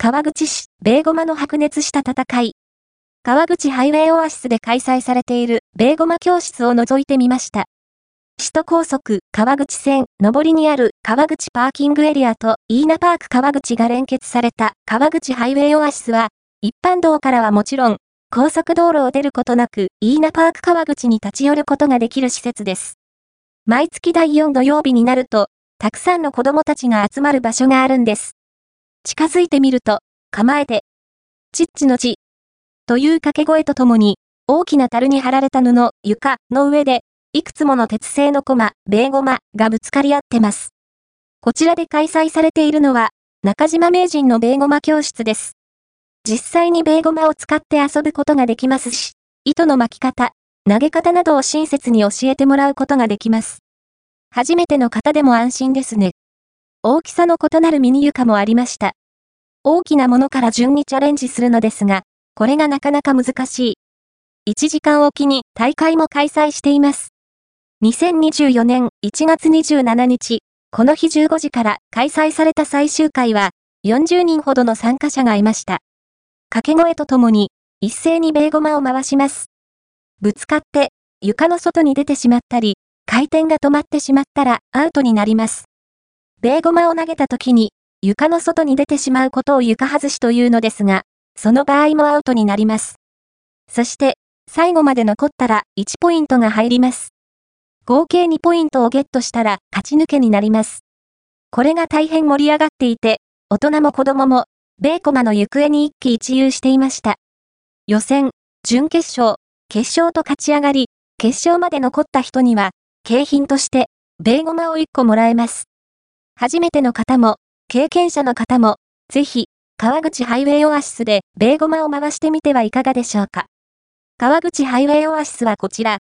川口市、ベーゴマの白熱した戦い。川口ハイウェイオアシスで開催されているベーゴマ教室を覗いてみました。首都高速川口線上りにある川口パーキングエリアとイーナパーク川口が連結された川口ハイウェイオアシスは、一般道からはもちろん、高速道路を出ることなく、イーナパーク川口に立ち寄ることができる施設です。毎月第4土曜日になると、たくさんの子供たちが集まる場所があるんです。近づいてみると、構えて、ちっちのち、という掛け声とともに、大きな樽に貼られた布、床の上で、いくつもの鉄製のコマ、ベーゴマがぶつかり合ってます。こちらで開催されているのは、中島名人のベーゴマ教室です。実際にベーゴマを使って遊ぶことができますし、糸の巻き方、投げ方などを親切に教えてもらうことができます。初めての方でも安心ですね。大きさの異なるミニ床もありました。大きなものから順にチャレンジするのですが、これがなかなか難しい。1時間おきに大会も開催しています。2024年1月27日、この日15時から開催された最終回は、40人ほどの参加者がいました。掛け声とともに、一斉にベーゴマを回します。ぶつかって、床の外に出てしまったり、回転が止まってしまったらアウトになります。ベーゴマを投げた時に、床の外に出てしまうことを床外しというのですが、その場合もアウトになります。そして、最後まで残ったら1ポイントが入ります。合計2ポイントをゲットしたら勝ち抜けになります。これが大変盛り上がっていて、大人も子供も、ベーコマの行方に一喜一憂していました。予選、準決勝、決勝と勝ち上がり、決勝まで残った人には、景品として、ベーゴマを1個もらえます。初めての方も、経験者の方も、ぜひ、川口ハイウェイオアシスでベーゴマを回してみてはいかがでしょうか。川口ハイウェイオアシスはこちら、